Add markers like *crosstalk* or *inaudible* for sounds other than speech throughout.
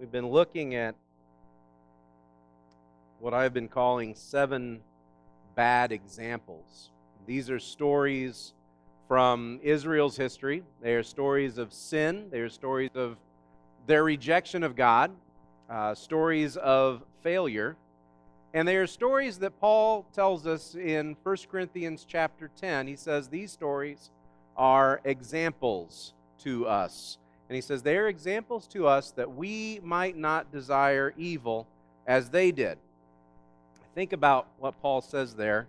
We've been looking at what I've been calling seven bad examples. These are stories from Israel's history. They are stories of sin, they are stories of their rejection of God, uh, stories of failure. And they are stories that Paul tells us in 1 Corinthians chapter 10. He says these stories are examples to us. And he says they are examples to us that we might not desire evil as they did. Think about what Paul says there.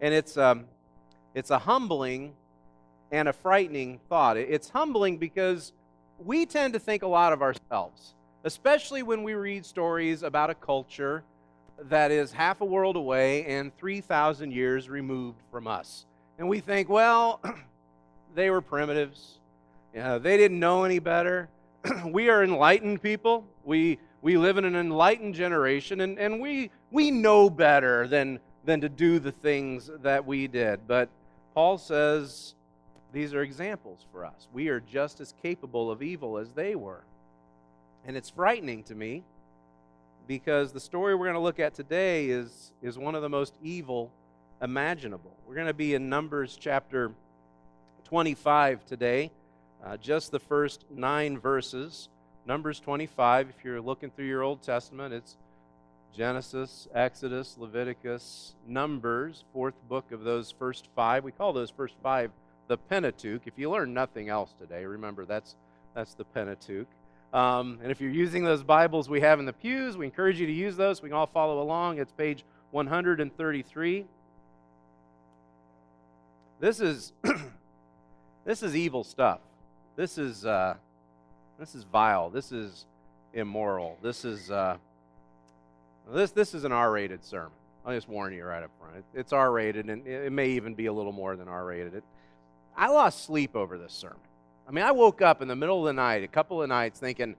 And it's, um, it's a humbling and a frightening thought. It's humbling because we tend to think a lot of ourselves, especially when we read stories about a culture that is half a world away and 3,000 years removed from us. And we think, well, *clears throat* they were primitives. Yeah, they didn't know any better. *clears throat* we are enlightened people. We, we live in an enlightened generation, and, and we, we know better than, than to do the things that we did. But Paul says these are examples for us. We are just as capable of evil as they were. And it's frightening to me because the story we're going to look at today is, is one of the most evil imaginable. We're going to be in Numbers chapter 25 today, uh, just the first nine verses. Numbers 25, if you're looking through your Old Testament, it's Genesis, Exodus, Leviticus, Numbers, fourth book of those first five. We call those first five the Pentateuch. If you learn nothing else today, remember that's, that's the Pentateuch. Um, and if you're using those Bibles we have in the pews, we encourage you to use those. We can all follow along. It's page 133. This is *clears throat* this is evil stuff. This is uh, this is vile. This is immoral. This is uh, this this is an R-rated sermon. I'll just warn you right up front. it's R-rated, and it may even be a little more than R-rated. I lost sleep over this sermon. I mean, I woke up in the middle of the night, a couple of nights, thinking,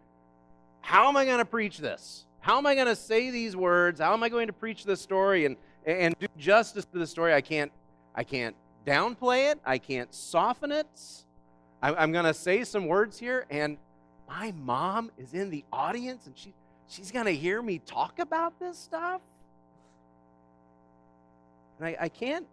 how am I going to preach this? How am I going to say these words? How am I going to preach this story and, and do justice to the story? I can't, I can't downplay it. I can't soften it. I'm going to say some words here, and my mom is in the audience, and she, she's going to hear me talk about this stuff. And I, I can't,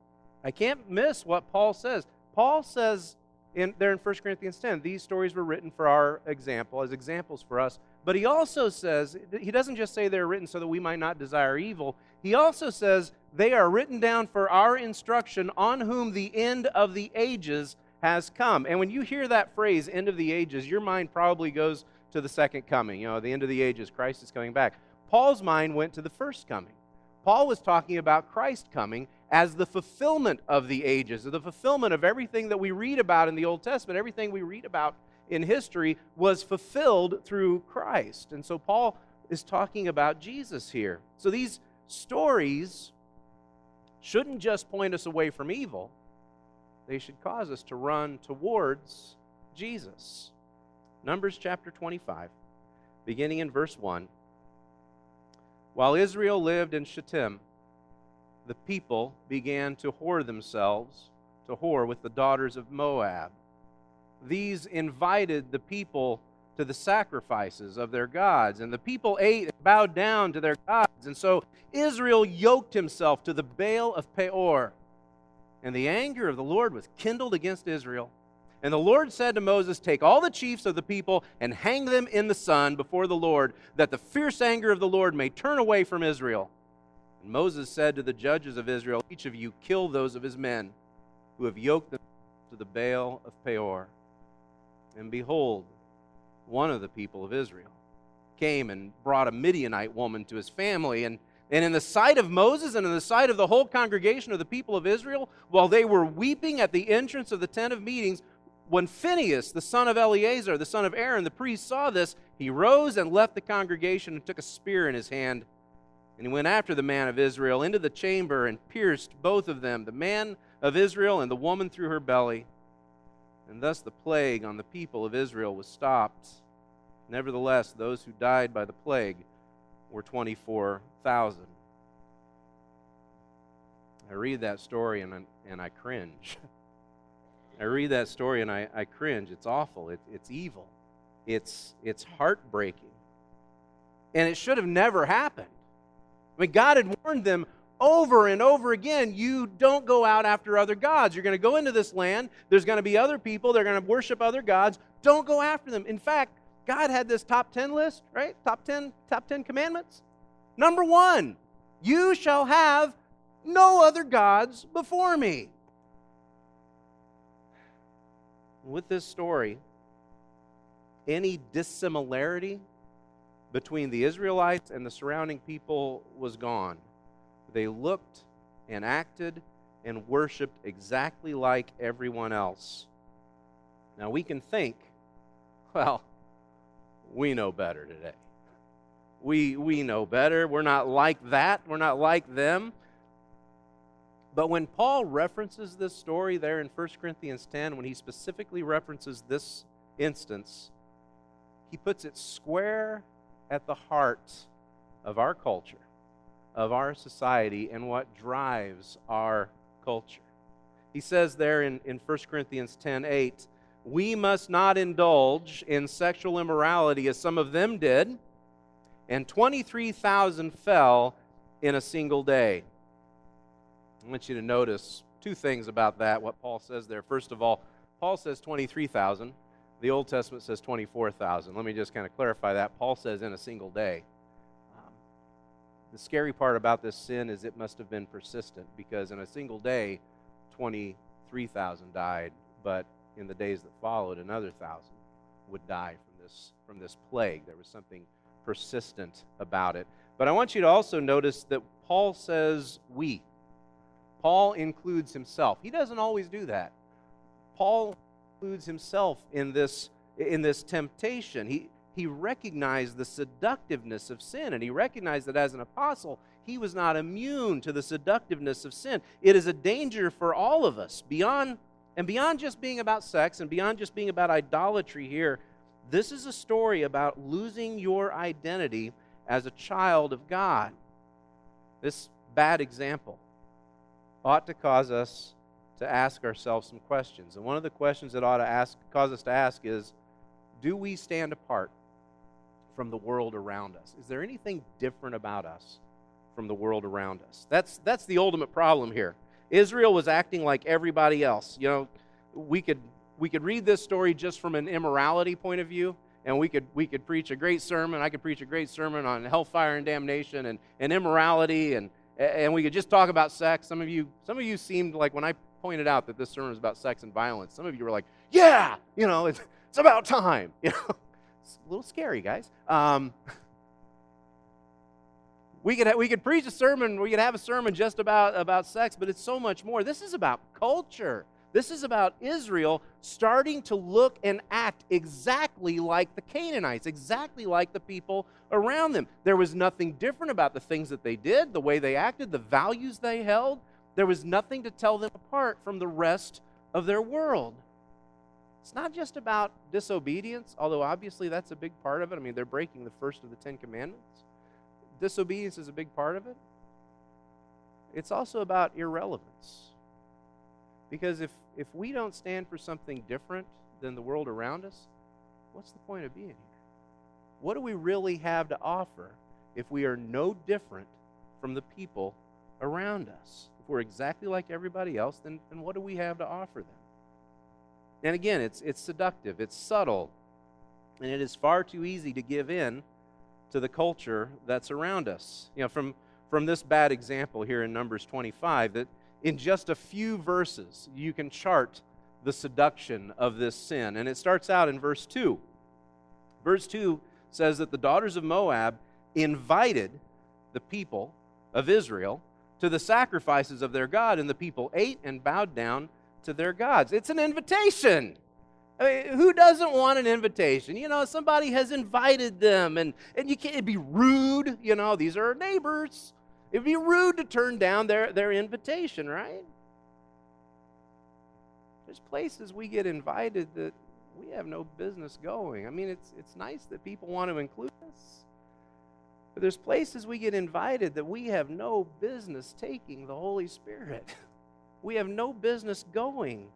I can't miss what Paul says. Paul says in, there in 1 Corinthians 10. These stories were written for our example, as examples for us. But he also says, he doesn't just say they're written so that we might not desire evil. He also says they are written down for our instruction on whom the end of the ages has come. And when you hear that phrase, end of the ages, your mind probably goes to the second coming. You know, the end of the ages, Christ is coming back. Paul's mind went to the first coming. Paul was talking about Christ coming as the fulfillment of the ages, the fulfillment of everything that we read about in the Old Testament, everything we read about in history was fulfilled through Christ. And so Paul is talking about Jesus here. So these stories shouldn't just point us away from evil, they should cause us to run towards Jesus. Numbers chapter 25, beginning in verse 1. While Israel lived in Shittim, the people began to whore themselves, to whore with the daughters of Moab. These invited the people to the sacrifices of their gods, and the people ate and bowed down to their gods. And so Israel yoked himself to the Baal of Peor. And the anger of the Lord was kindled against Israel and the Lord said to Moses, Take all the chiefs of the people and hang them in the sun before the Lord, that the fierce anger of the Lord may turn away from Israel. And Moses said to the judges of Israel, Each of you kill those of his men who have yoked them to the Baal of Peor. And behold, one of the people of Israel came and brought a Midianite woman to his family. And, and in the sight of Moses and in the sight of the whole congregation of the people of Israel, while they were weeping at the entrance of the tent of meetings, when Phinehas, the son of Eleazar, the son of Aaron, the priest, saw this, he rose and left the congregation and took a spear in his hand. And he went after the man of Israel into the chamber and pierced both of them, the man of Israel and the woman through her belly. And thus the plague on the people of Israel was stopped. Nevertheless, those who died by the plague were 24,000. I read that story and I, and I cringe. *laughs* I read that story and I, I cringe. It's awful. It, it's evil. It's, it's heartbreaking. And it should have never happened. I mean, God had warned them over and over again you don't go out after other gods. You're going to go into this land, there's going to be other people, they're going to worship other gods. Don't go after them. In fact, God had this top 10 list, right? Top 10 top 10 commandments. Number 1, you shall have no other gods before me. With this story, any dissimilarity between the Israelites and the surrounding people was gone. They looked and acted and worshiped exactly like everyone else. Now we can think, well, we know better today. We, we know better. We're not like that. We're not like them. But when Paul references this story there in 1 Corinthians 10, when he specifically references this instance, he puts it square at the heart of our culture, of our society, and what drives our culture. He says there in, in 1 Corinthians 10 8, we must not indulge in sexual immorality as some of them did, and 23,000 fell in a single day. I want you to notice two things about that, what Paul says there. First of all, Paul says 23,000. The Old Testament says 24,000. Let me just kind of clarify that. Paul says in a single day. Um, the scary part about this sin is it must have been persistent because in a single day, 23,000 died, but in the days that followed, another thousand would die from this, from this plague. There was something persistent about it. But I want you to also notice that Paul says we. Paul includes himself. He doesn't always do that. Paul includes himself in this, in this temptation. He, he recognized the seductiveness of sin, and he recognized that as an apostle, he was not immune to the seductiveness of sin. It is a danger for all of us, beyond and beyond just being about sex and beyond just being about idolatry here. This is a story about losing your identity as a child of God. This bad example ought to cause us to ask ourselves some questions. And one of the questions that ought to ask, cause us to ask is Do we stand apart from the world around us? Is there anything different about us from the world around us? That's, that's the ultimate problem here. Israel was acting like everybody else. You know, we could, we could read this story just from an immorality point of view. And we could, we could preach a great sermon. I could preach a great sermon on hellfire and damnation and, and immorality and, and we could just talk about sex. Some of you, some of you seemed like when I pointed out that this sermon was about sex and violence, some of you were like, yeah, you know, it's, it's about time. *laughs* You know, it's a little scary, guys. Um, *laughs* we could, we could preach a sermon, we could have a sermon just about, about sex, but it's so much more. This is about culture. This is about Israel starting to look and act exactly like the Canaanites, exactly like the people around them. There was nothing different about the things that they did, the way they acted, the values they held. There was nothing to tell them apart from the rest of their world. It's not just about disobedience, although obviously that's a big part of it. I mean, they're breaking the first of the Ten Commandments. Disobedience is a big part of it. It's also about irrelevance. Because if, if we don't stand for something different than the world around us, what's the point of being here? What do we really have to offer if we are no different from the people around us? if we're exactly like everybody else, then, then what do we have to offer them? And again, it's, it's seductive, it's subtle, and it is far too easy to give in to the culture that's around us. You know, from, from this bad example here in Numbers 25, that in just a few verses, you can chart the seduction of this sin. And it starts out in verse 2. Verse 2 says that the daughters of Moab invited the people of Israel to the sacrifices of their God, and the people ate and bowed down to their gods. It's an invitation. I mean, who doesn't want an invitation? You know, somebody has invited them, and, and you can't be rude. You know, these are our neighbors. It'd be rude to turn down their, their invitation, right? There's places we get invited that we have no business going. I mean, it's, it's nice that people want to include us. But there's places we get invited that we have no business taking the Holy Spirit. *laughs* we have no business going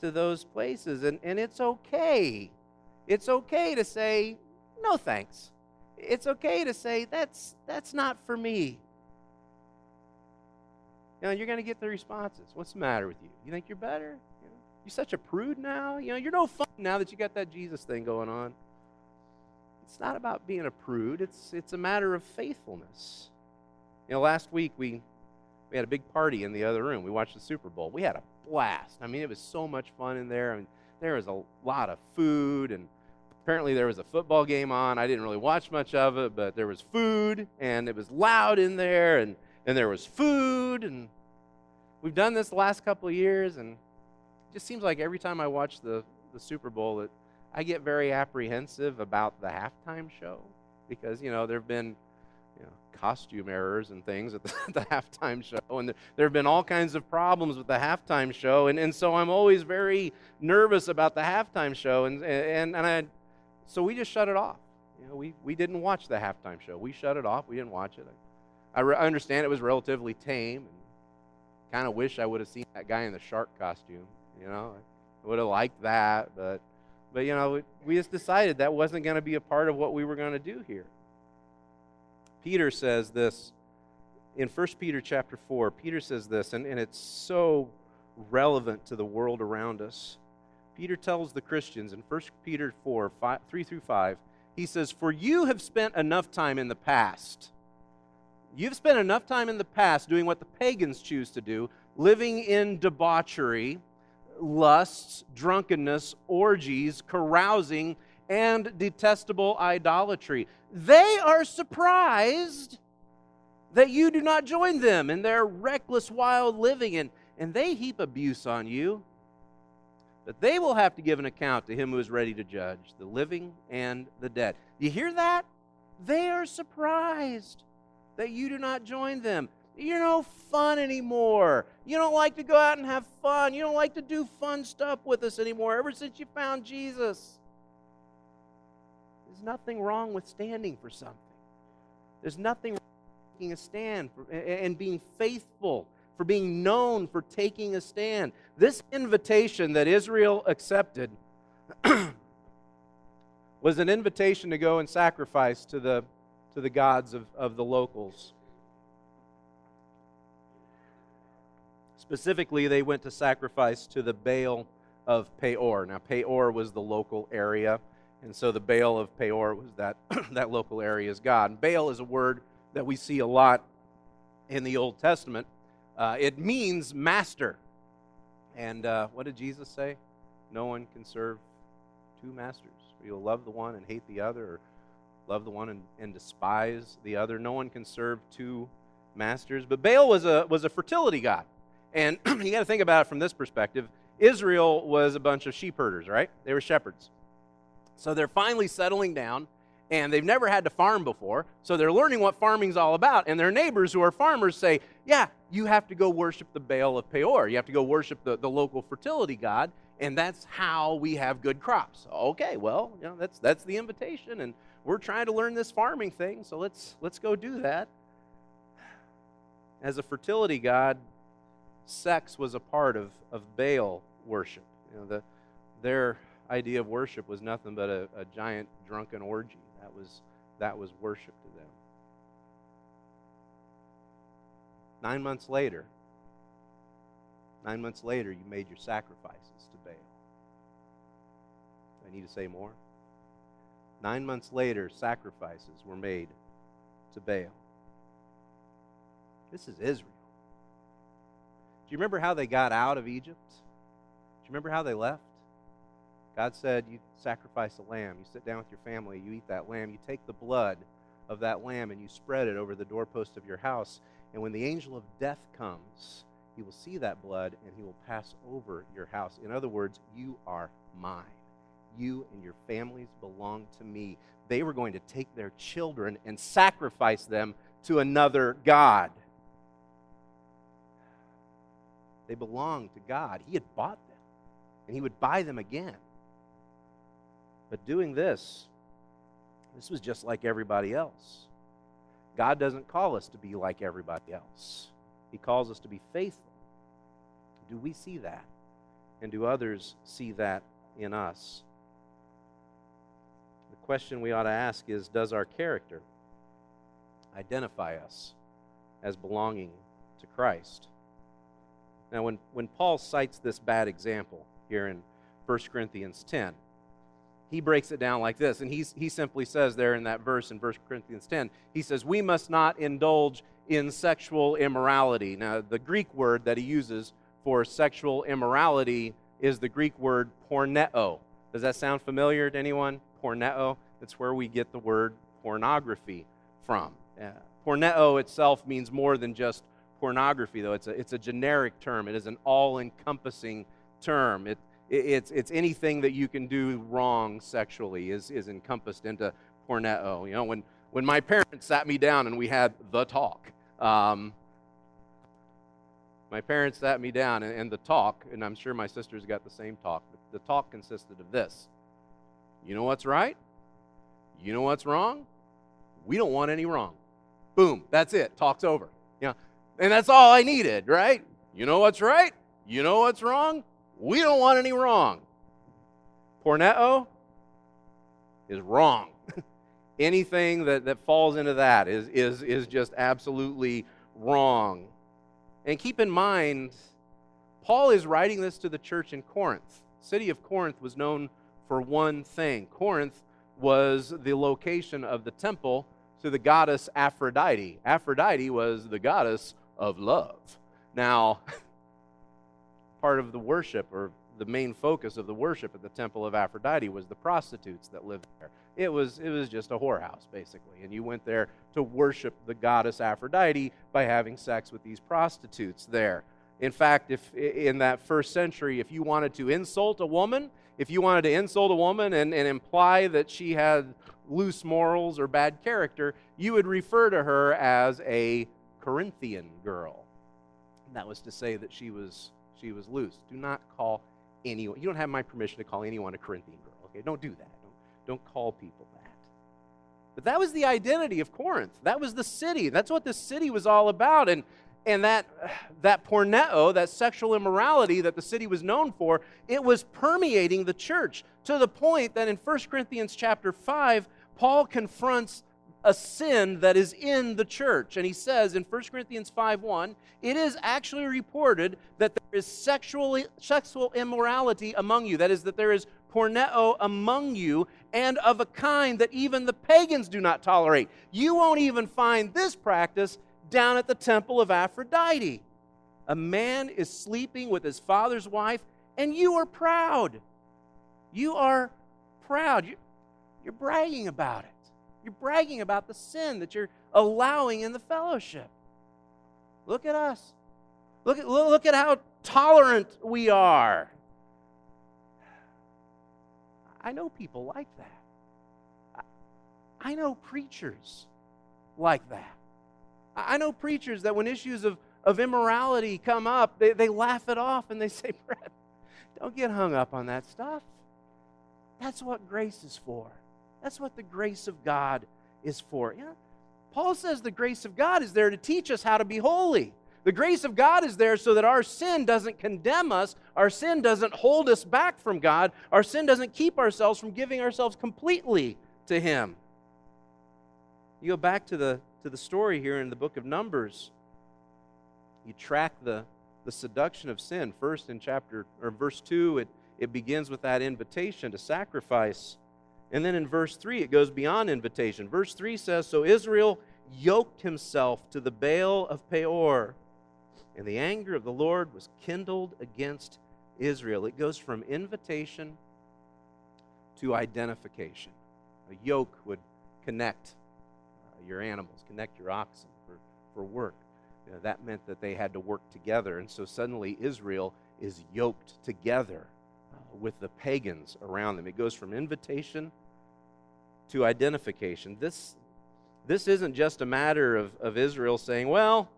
to those places. And, and it's okay. It's okay to say, no thanks. it's okay to say, that's, that's not for me. You know, you're going to get the responses. What's the matter with you? You think you're better? You know, you're such a prude now? You know, you're no fun now that you got that Jesus thing going on. It's not about being a prude. It's, it's a matter of faithfulness. You know, last week we, we had a big party in the other room. We watched the Super Bowl. We had a blast. I mean, it was so much fun in there. I mean, there was a lot of food and apparently there was a football game on. I didn't really watch much of it, but there was food and it was loud in there and, and there was food and we've done this the last couple of years and it just seems like every time I watch the, the Super Bowl that I get very apprehensive about the halftime show because, you know, there have been you know, costume errors and things at the, *laughs* the halftime show. And there, there have been all kinds of problems with the halftime show. And, and so I'm always very nervous about the halftime show. And, and, and I, so we just shut it off. You know, we, we didn't watch the halftime show. We shut it off. We didn't watch it. I, I, re- understand it was relatively tame, and kind of wish I would have seen that guy in the shark costume. You know, I would have liked that, but but you know, we just decided that wasn't going to be a part of what we were going to do here. Peter says this in 1 Peter chapter 4. Peter says this, and, and it's so relevant to the world around us. Peter tells the Christians in 1 Peter 4 5, 3 through 5, he says, For you have spent enough time in the past. You've spent enough time in the past doing what the pagans choose to do, living in debauchery, lusts, drunkenness, orgies, carousing, and detestable idolatry. They are surprised that you do not join them in their reckless, wild living, and, and they heap abuse on you that they will have to give an account to him who is ready to judge the living and the dead. You hear that? They are surprised that you do not join them. You're no fun anymore. You don't like to go out and have fun. You don't like to do fun stuff with us anymore ever since you found Jesus. There's nothing wrong with standing for something. There's nothing wrong with taking a stand for, and being faithful for being known for taking a stand. This invitation that Israel accepted *clears throat* was an invitation to go and sacrifice to the, to the gods of, of the locals. Specifically, they went to sacrifice to the Baal of Peor. Now, Peor was the local area, and so the Baal of Peor was that, *clears throat* that local area's god. And Baal is a word that we see a lot in the Old Testament. Uh, it means master. And uh, what did Jesus say? No one can serve two masters. You'll love the one and hate the other, or love the one and, and despise the other. No one can serve two masters. But Baal was a, was a fertility god. And *clears throat* you got to think about it from this perspective. Israel was a bunch of sheep herders, right? They were shepherds. So they're finally settling down and they've never had to farm before. So they're learning what farming's all about. And their neighbors who are farmers say, Yeah, you have to go worship the Baal of Peor. You have to go worship the, the local fertility god. And that's how we have good crops. Okay, well, you know, that's, that's the invitation. And we're trying to learn this farming thing, so let's, let's go do that. As a fertility god, sex was a part of, of Baal worship. You know, the, their idea of worship was nothing but a, a giant drunken orgy. That was, that was worship to them. Nine months later, nine months later, you made your sacrifices to Baal. I need to say more? Nine months later, sacrifices were made to Baal. This is Israel. Do you remember how they got out of Egypt? Do you remember how they left? God said, You sacrifice a lamb. You sit down with your family, you eat that lamb, you take the blood of that lamb and you spread it over the doorpost of your house. And when the angel of death comes, he will see that blood and he will pass over your house. In other words, you are mine. You and your families belong to me. They were going to take their children and sacrifice them to another God. They belonged to God. He had bought them, and He would buy them again. But doing this, this was just like everybody else. God doesn't call us to be like everybody else, He calls us to be faithful. Do we see that? And do others see that in us? Question we ought to ask is Does our character identify us as belonging to Christ? Now, when, when Paul cites this bad example here in 1 Corinthians 10, he breaks it down like this. And he's, he simply says there in that verse in 1 Corinthians 10, he says, We must not indulge in sexual immorality. Now, the Greek word that he uses for sexual immorality is the Greek word porneo. Does that sound familiar to anyone? Porneo? That's where we get the word pornography from. Uh, porneo itself means more than just pornography, though. It's a, it's a generic term, it is an all encompassing term. It, it's, it's anything that you can do wrong sexually is, is encompassed into porneo. You know, when, when my parents sat me down and we had the talk, um, my parents sat me down and, and, the talk, and I'm sure my sisters got the same talk, the talk consisted of this. You know what's right? You know what's wrong? We don't want any wrong. Boom, that's it. Talk's over. Yeah. And that's all I needed, right? You know what's right? You know what's wrong? We don't want any wrong. Porneo is wrong. *laughs* Anything that, that falls into that is, is, is just absolutely wrong. And keep in mind, Paul is writing this to the church in Corinth. The city of Corinth was known for one thing. Corinth was the location of the temple to the goddess Aphrodite. Aphrodite was the goddess of love. Now, *laughs* part of the worship or the main focus of the worship at the temple of Aphrodite was the prostitutes that lived there. It was, it was just a whorehouse, basically. And you went there to worship the goddess Aphrodite by having sex with these prostitutes there. In fact, if in that first century, if you wanted to insult a woman, if you wanted to insult a woman and, and imply that she had loose morals or bad character, you would refer to her as a Corinthian girl. That was to say that she was she was loose. Do not call anyone. You don't have my permission to call anyone a Corinthian girl. Okay, don't do that. Don't, call people that. But that was the identity of Corinth. That was the city. That's what the city was all about. And and that that porneo, that sexual immorality that the city was known for, it was permeating the church to the point that in 1 Corinthians chapter 5, Paul confronts a sin that is in the church. And he says in 1 Corinthians 5:1, it is actually reported that there is sexual, sexual immorality among you. That is, that there is porneo among you, and of a kind that even the pagans do not tolerate. You won't even find this practice down at the temple of Aphrodite. A man is sleeping with his father's wife, and you are proud. You are proud. You're bragging about it. You're bragging about the sin that you're allowing in the fellowship. Look at us. Look at, look at how tolerant we are. I know people like that. I know preachers like that. I know preachers that when issues of, of immorality come up, they, they laugh it off and they say, Brett, don't get hung up on that stuff. That's what grace is for. That's what the grace of God is for. Paul says the grace of God is there to teach us how to be holy. The grace of God is there so that our sin doesn't condemn us, our sin doesn't hold us back from God, our sin doesn't keep ourselves from giving ourselves completely to Him. You go back to the, to the story here in the book of Numbers. You track the, the seduction of sin. First in chapter or verse 2, it, it begins with that invitation to sacrifice. And then in verse 3, it goes beyond invitation. Verse 3 says So Israel yoked himself to the Baal of Peor, and the anger of the Lord was kindled against Israel. It goes from invitation to identification. A yoke would connect uh, your animals, connect your oxen for, for work. You know, that meant that they had to work together. And so suddenly Israel is yoked together with the pagans around them. It goes from invitation to identification. This, this isn't just a matter of, of Israel saying, well,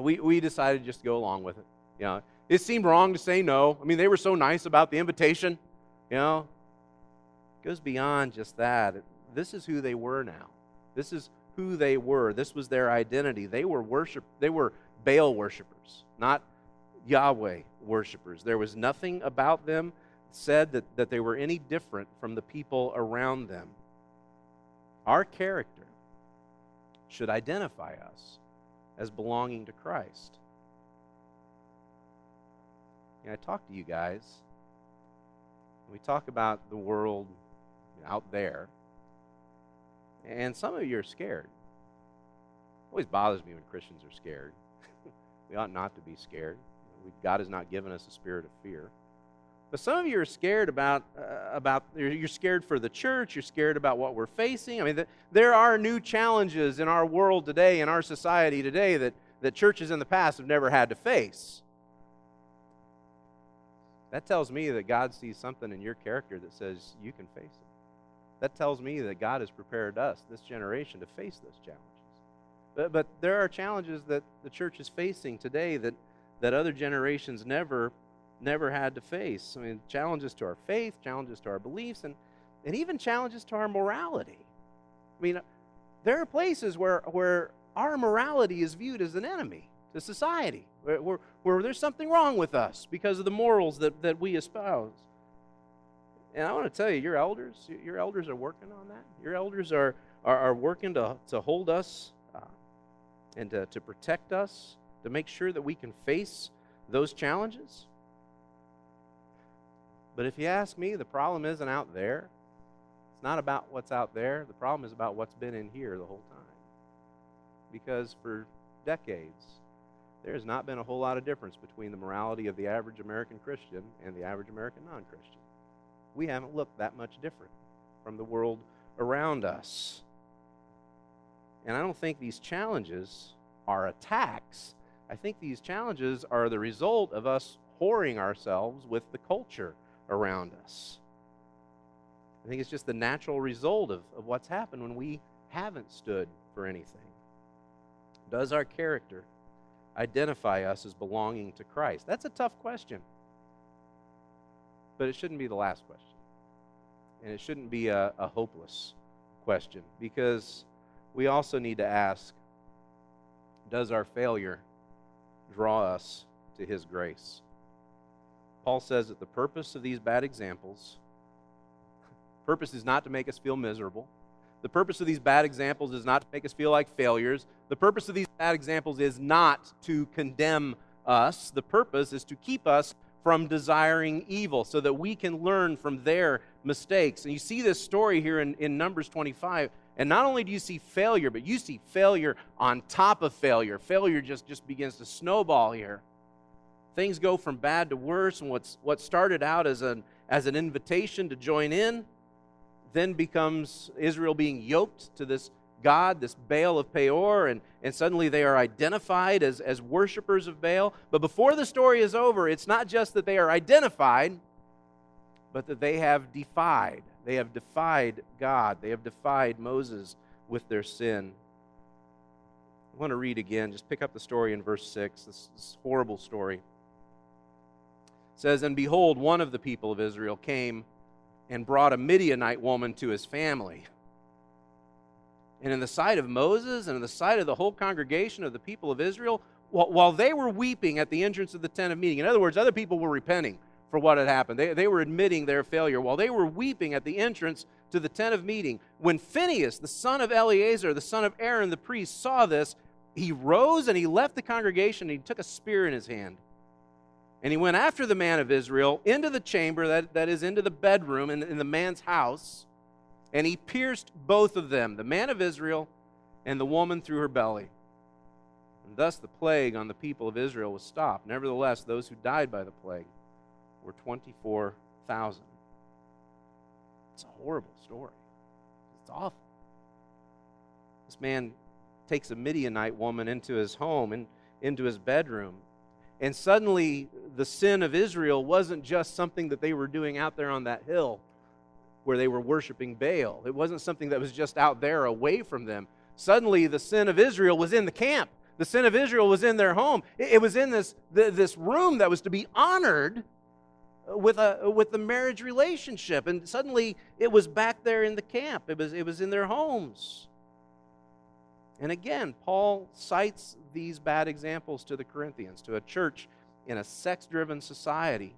we, we decided just to go along with it. You know, it seemed wrong to say no. I mean, they were so nice about the invitation. You know, it goes beyond just that. This is who they were now. This is who they were. This was their identity. They were worship. They were Baal worshippers, not Yahweh worshippers. There was nothing about them said that, that they were any different from the people around them. our character should identify us as belonging to Christ. And I talk to you guys. We talk about the world out there. And some of you are scared. It always bothers me when Christians are scared. *laughs* we ought not to be scared. God has not given us a spirit of fear. But some of you are scared about, uh, about you're scared for the church, you're scared about what we're facing. I mean, the, there are new challenges in our world today, in our society today, that, that churches in the past have never had to face. That tells me that God sees something in your character that says you can face it. That tells me that God has prepared us, this generation, to face those challenges. But, but there are challenges that the church is facing today that, that other generations never never had to face. I mean, challenges to our faith, challenges to our beliefs, and, and even challenges to our morality. I mean, there are places where, where our morality is viewed as an enemy to society, where, where, where there's something wrong with us because of the morals that, that we espouse. And I want to tell you, your elders, your elders are working on that. Your elders are, are, are working to, to hold us uh, and to, to protect us, to make sure that we can face those challenges. But if you ask me, the problem isn't out there. It's not about what's out there. The problem is about what's been in here the whole time. Because for decades, there has not been a whole lot of difference between the morality of the average American Christian and the average American non Christian. We haven't looked that much different from the world around us. And I don't think these challenges are attacks. I think these challenges are the result of us whoring ourselves with the culture around us. I think it's just the natural result of, of what's happened when we haven't stood for anything. Does our character identify us as belonging to Christ? That's a tough question. But it shouldn't be the last question. And it shouldn't be a, a hopeless question because we also need to ask Does our failure draw us to His grace? Paul says that the purpose of these bad examples, purpose is not to make us feel miserable. The purpose of these bad examples is not to make us feel like failures. The purpose of these bad examples is not to condemn us. The purpose is to keep us from desiring evil so that we can learn from their mistakes. And you see this story here in, in Numbers 25. And not only do you see failure, but you see failure on top of failure. Failure just, just begins to snowball here things go from bad to worse, and what's, what started out as an, as an invitation to join in then becomes Israel being yoked to this God, this Baal of Peor, and, and suddenly they are identified as, as worshipers of Baal. But before the story is over, it's not just that they are identified, but that they have defied. They have defied God. They have defied Moses with their sin. I want to read again. Just pick up the story in verse 6, this, this horrible story says, And behold, one of the people of Israel came and brought a Midianite woman to his family. And in the sight of Moses and in the sight of the whole congregation of the people of Israel, while they were weeping at the entrance of the tent of meeting, in other words, other people were repenting for what had happened. They, they were admitting their failure. While they were weeping at the entrance to the tent of meeting, when Phinehas, the son of Eleazar, the son of Aaron the priest, saw this, he rose and he left the congregation and he took a spear in his hand. And he went after the man of Israel into the chamber, that, that is, into the bedroom in, in the man's house, and he pierced both of them, the man of Israel and the woman through her belly. And thus the plague on the people of Israel was stopped. Nevertheless, those who died by the plague were 24,000. It's a horrible story. It's awful. This man takes a Midianite woman into his home and into his bedroom and suddenly, the sin of Israel wasn't just something that they were doing out there on that hill where they were worshiping Baal. It wasn't something that was just out there away from them. Suddenly, the sin of Israel was in the camp. The sin of Israel was in their home. It was in this, this room that was to be honored with, a, with the marriage relationship. And suddenly, it was back there in the camp, it was, it was in their homes. And again, Paul cites these bad examples to the Corinthians, to a church in a sex driven society.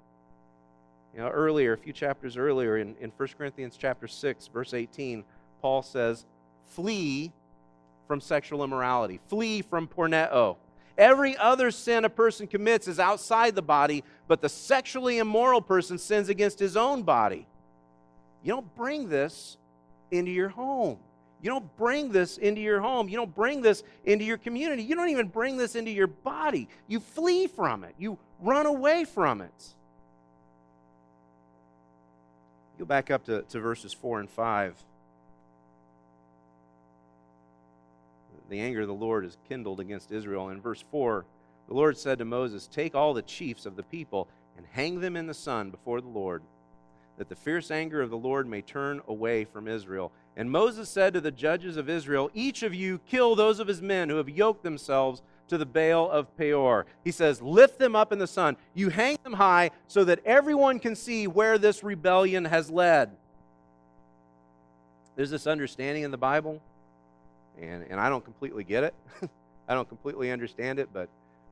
You know, earlier, a few chapters earlier, in, in 1 Corinthians chapter 6, verse 18, Paul says, flee from sexual immorality, flee from porneo. Every other sin a person commits is outside the body, but the sexually immoral person sins against his own body. You don't bring this into your home. You don't bring this into your home. You don't bring this into your community. You don't even bring this into your body. You flee from it. You run away from it. Go back up to, to verses 4 and 5. The anger of the Lord is kindled against Israel. In verse 4, the Lord said to Moses, Take all the chiefs of the people and hang them in the sun before the Lord, that the fierce anger of the Lord may turn away from Israel. And Moses said to the judges of Israel, Each of you kill those of his men who have yoked themselves to the Baal of Peor. He says, Lift them up in the sun. You hang them high so that everyone can see where this rebellion has led. There's this understanding in the Bible, and, and I don't completely get it. *laughs* I don't completely understand it, but,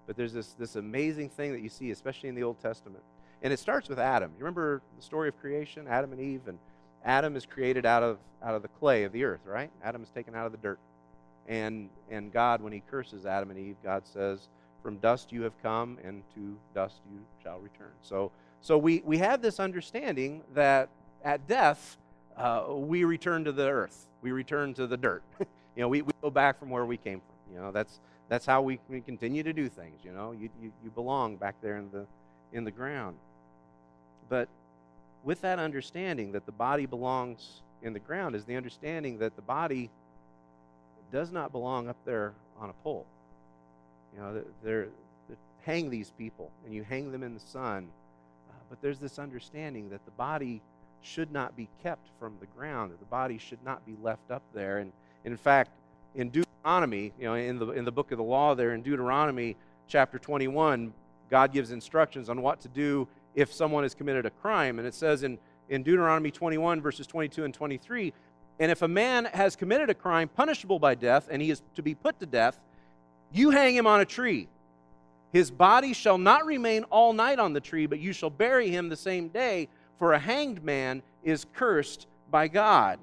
but there's this, this amazing thing that you see, especially in the Old Testament. And it starts with Adam. You remember the story of creation, Adam and Eve? And Adam is created out of, out of the clay of the earth, right? Adam is taken out of the dirt. And, and God, when he curses Adam and Eve, God says, From dust you have come, and to dust you shall return. So, so we, we have this understanding that at death, uh, we return to the earth. We return to the dirt. *laughs* you know, we, we go back from where we came from. You know, that's, that's how we, we continue to do things. You know, you, you, you belong back there in the, in the ground. But with that understanding that the body belongs in the ground is the understanding that the body does not belong up there on a pole. You know, they're, they're hang these people and you hang them in the sun. Uh, but there's this understanding that the body should not be kept from the ground, that the body should not be left up there. And in fact, in Deuteronomy, you know, in the, in the book of the law there, in Deuteronomy chapter 21, God gives instructions on what to do if someone has committed a crime. And it says in, in Deuteronomy 21, verses 22 and 23, and if a man has committed a crime punishable by death, and he is to be put to death, you hang him on a tree. His body shall not remain all night on the tree, but you shall bury him the same day, for a hanged man is cursed by God.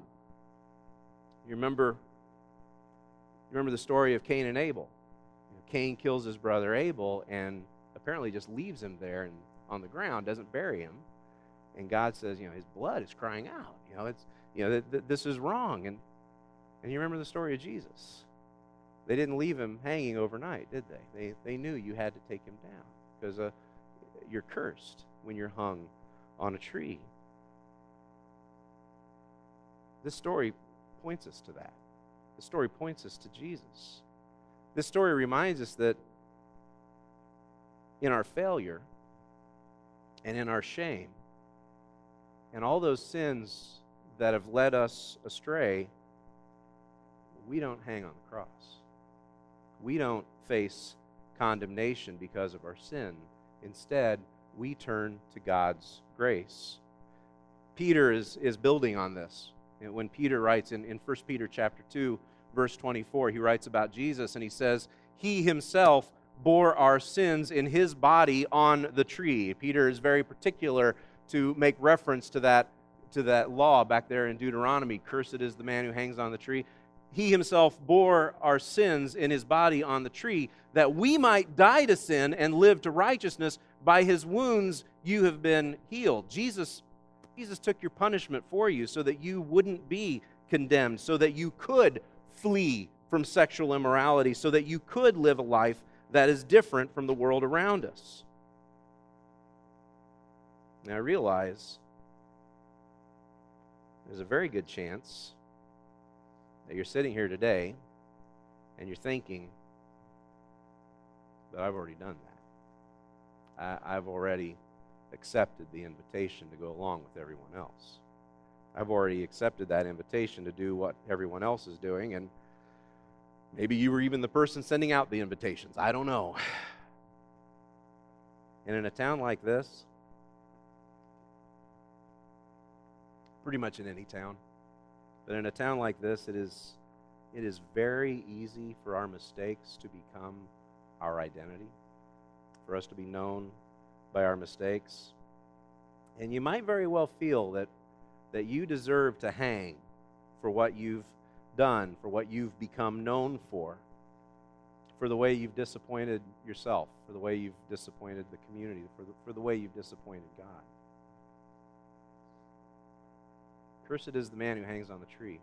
You remember, you remember the story of Cain and Abel. Cain kills his brother Abel and apparently just leaves him there and on the ground, doesn't bury him. And God says, you know, his blood is crying out. You know, it's you know, th- th- this is wrong. And, and you remember the story of Jesus. They didn't leave him hanging overnight, did they? They, they knew you had to take him down because uh, you're cursed when you're hung on a tree. This story points us to that. The story points us to Jesus. This story reminds us that in our failure and in our shame and all those sins that have led us astray, we don't hang on the cross. We don't face condemnation because of our sin. Instead, we turn to God's grace. Peter is, is building on this. When Peter writes in, in 1 Peter chapter 2, verse 24, he writes about Jesus and he says, He himself bore our sins in his body on the tree. Peter is very particular to make reference to that to that law back there in Deuteronomy cursed is the man who hangs on the tree. He himself bore our sins in his body on the tree, that we might die to sin and live to righteousness. By his wounds you have been healed. Jesus, Jesus took your punishment for you so that you wouldn't be condemned, so that you could flee from sexual immorality, so that you could live a life that is different from the world around us. Now I realize there's a very good chance that you're sitting here today and you're thinking, but I've already done that. I, have already accepted the invitation to go along with everyone else. I've already accepted that invitation to do what everyone else is doing, and maybe you were even the person sending out the invitations. I don't know. *sighs* And in a town like this, pretty much in any town. But in a town like this, it is, it is very easy for our mistakes to become our identity, for us to be known by our mistakes. And you might very well feel that, that you deserve to hang for what you've done, for what you've become known for, for the way you've disappointed yourself, for the way you've disappointed the community, for the, for the way you've disappointed God. Cursed is the man who hangs on the tree.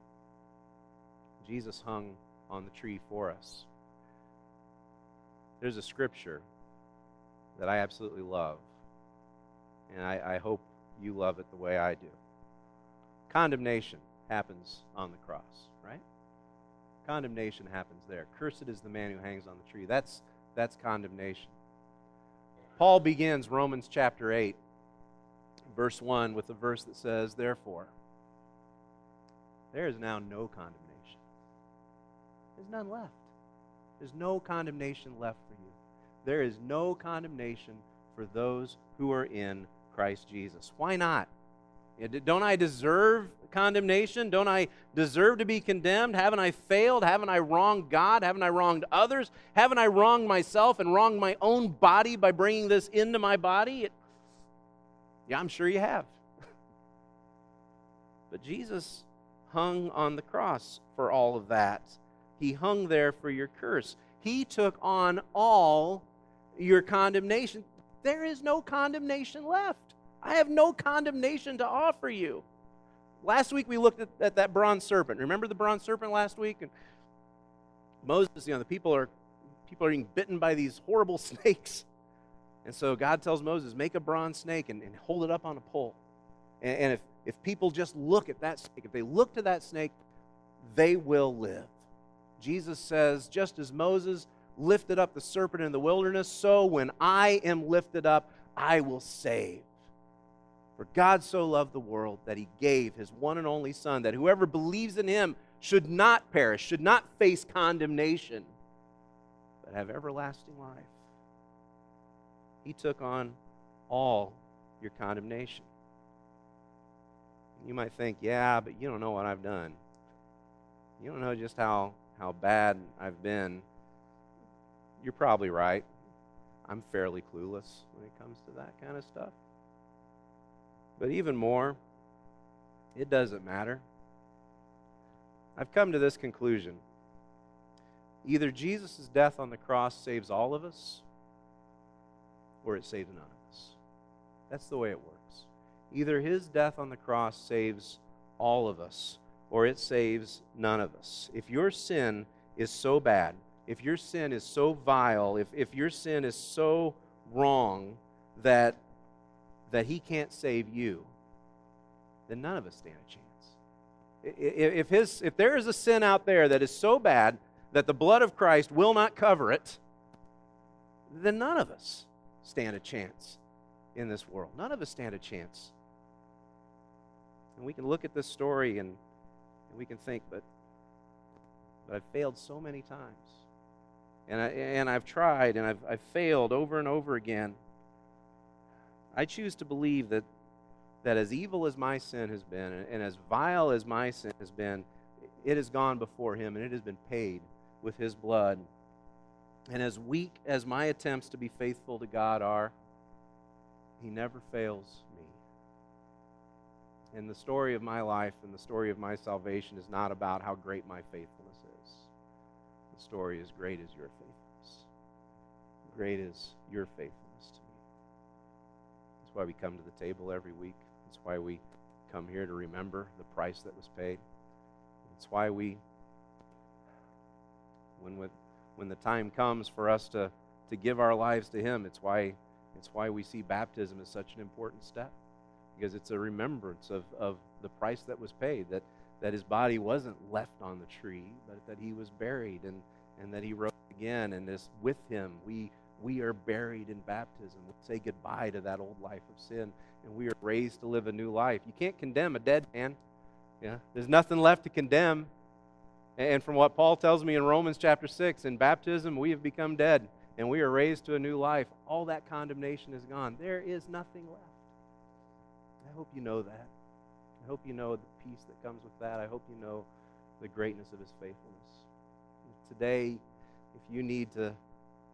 Jesus hung on the tree for us. There's a scripture that I absolutely love, and I, I hope you love it the way I do. Condemnation happens on the cross, right? Condemnation happens there. Cursed is the man who hangs on the tree. That's, that's condemnation. Paul begins Romans chapter 8, verse 1, with a verse that says, Therefore, there is now no condemnation. There's none left. There's no condemnation left for you. There is no condemnation for those who are in Christ Jesus. Why not? Don't I deserve condemnation? Don't I deserve to be condemned? Haven't I failed? Haven't I wronged God? Haven't I wronged others? Haven't I wronged myself and wronged my own body by bringing this into my body? It, yeah, I'm sure you have. *laughs* but Jesus hung on the cross for all of that. He hung there for your curse. He took on all your condemnation. There is no condemnation left. I have no condemnation to offer you. Last week we looked at, at that bronze serpent. Remember the bronze serpent last week? And Moses, you know, the people are people are being bitten by these horrible *laughs* snakes. And so God tells Moses, make a bronze snake and, and hold it up on a pole. And, and if, if people just look at that snake, if they look to that snake, they will live. Jesus says, just as Moses lifted up the serpent in the wilderness, so when I am lifted up, I will save. For God so loved the world that he gave his one and only Son, that whoever believes in him should not perish, should not face condemnation, but have everlasting life. He took on all your condemnation. You might think, yeah, but you don't know what I've done. You don't know just how, how bad I've been. You're probably right. I'm fairly clueless when it comes to that kind of stuff. But even more, it doesn't matter. I've come to this conclusion. Either Jesus' death on the cross saves all of us, or it saves none of us. That's the way it works. Either his death on the cross saves all of us, or it saves none of us. If your sin is so bad, if your sin is so vile, if, if your sin is so wrong that that he can't save you, then none of us stand a chance. If, his, if there is a sin out there that is so bad that the blood of Christ will not cover it, then none of us stand a chance in this world. None of us stand a chance. And we can look at this story and, and we can think, but, but I've failed so many times. And, I, and I've tried and I've, I've failed over and over again. I choose to believe that, that as evil as my sin has been and, as vile as my sin has been, it has gone before Him and it has been paid with His blood. And as weak as my attempts to be faithful to God are, He never fails me. And the story of my life and the story of my salvation is not about how great my faithfulness is. The story is great as your faithfulness. Great is your faithfulness. Why we come to the table every week. It's why we come here to remember the price that was paid. It's why we, when, when the time comes for us to, to give our lives to Him, it's why, it's why we see baptism as such an important step. Because it's a remembrance of, of the price that was paid, that, that His body wasn't left on the tree, but that He was buried and, and that He rose again. And this, with Him, we we are buried in baptism. We say goodbye to that old life of sin, and we are raised to live a new life. You can't condemn a dead man. Yeah, there's nothing left to condemn. And from what Paul tells me in Romans chapter 6, in baptism we have become dead and we are raised to a new life. All that condemnation is gone. There is nothing left. I hope you know that. I hope you know the peace that comes with that. I hope you know the greatness of his faithfulness. Today, if you need to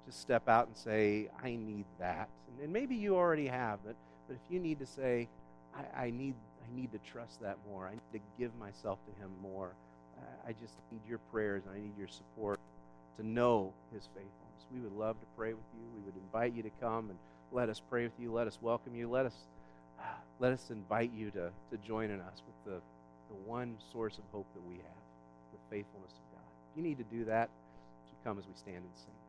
just step out and say, I need that. And, and maybe you already have, but, but if you need to say, I, I, need, I need to trust that more, I need to give myself to Him more, I just need your prayers and I need your support to know his faithfulness. We would love to pray with you. We would invite you to come and let us pray with you. Let us welcome you. Let us *sighs* let us invite you to, to join in us with the, the one source of hope that we have, the faithfulness of God. If you need to do that, to come as we stand and sing.